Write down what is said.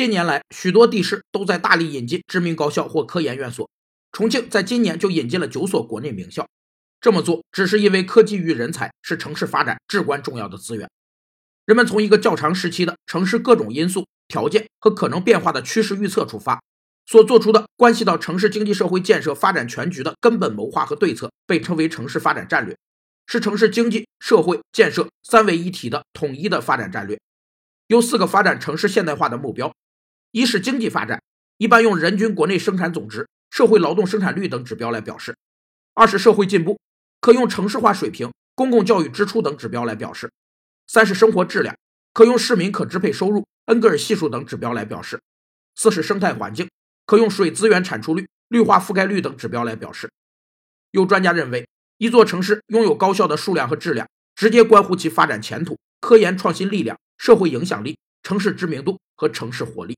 近年来，许多地市都在大力引进知名高校或科研院所。重庆在今年就引进了九所国内名校。这么做只是因为科技与人才是城市发展至关重要的资源。人们从一个较长时期的城市各种因素、条件和可能变化的趋势预测出发，所做出的关系到城市经济社会建设发展全局的根本谋划和对策，被称为城市发展战略，是城市经济社会建设三位一体的统一的发展战略。有四个发展城市现代化的目标：一是经济发展，一般用人均国内生产总值、社会劳动生产率等指标来表示；二是社会进步，可用城市化水平、公共教育支出等指标来表示；三是生活质量，可用市民可支配收入、恩格尔系数等指标来表示；四是生态环境，可用水资源产出率、绿化覆盖率等指标来表示。有专家认为，一座城市拥有高校的数量和质量，直接关乎其发展前途、科研创新力量。社会影响力、城市知名度和城市活力。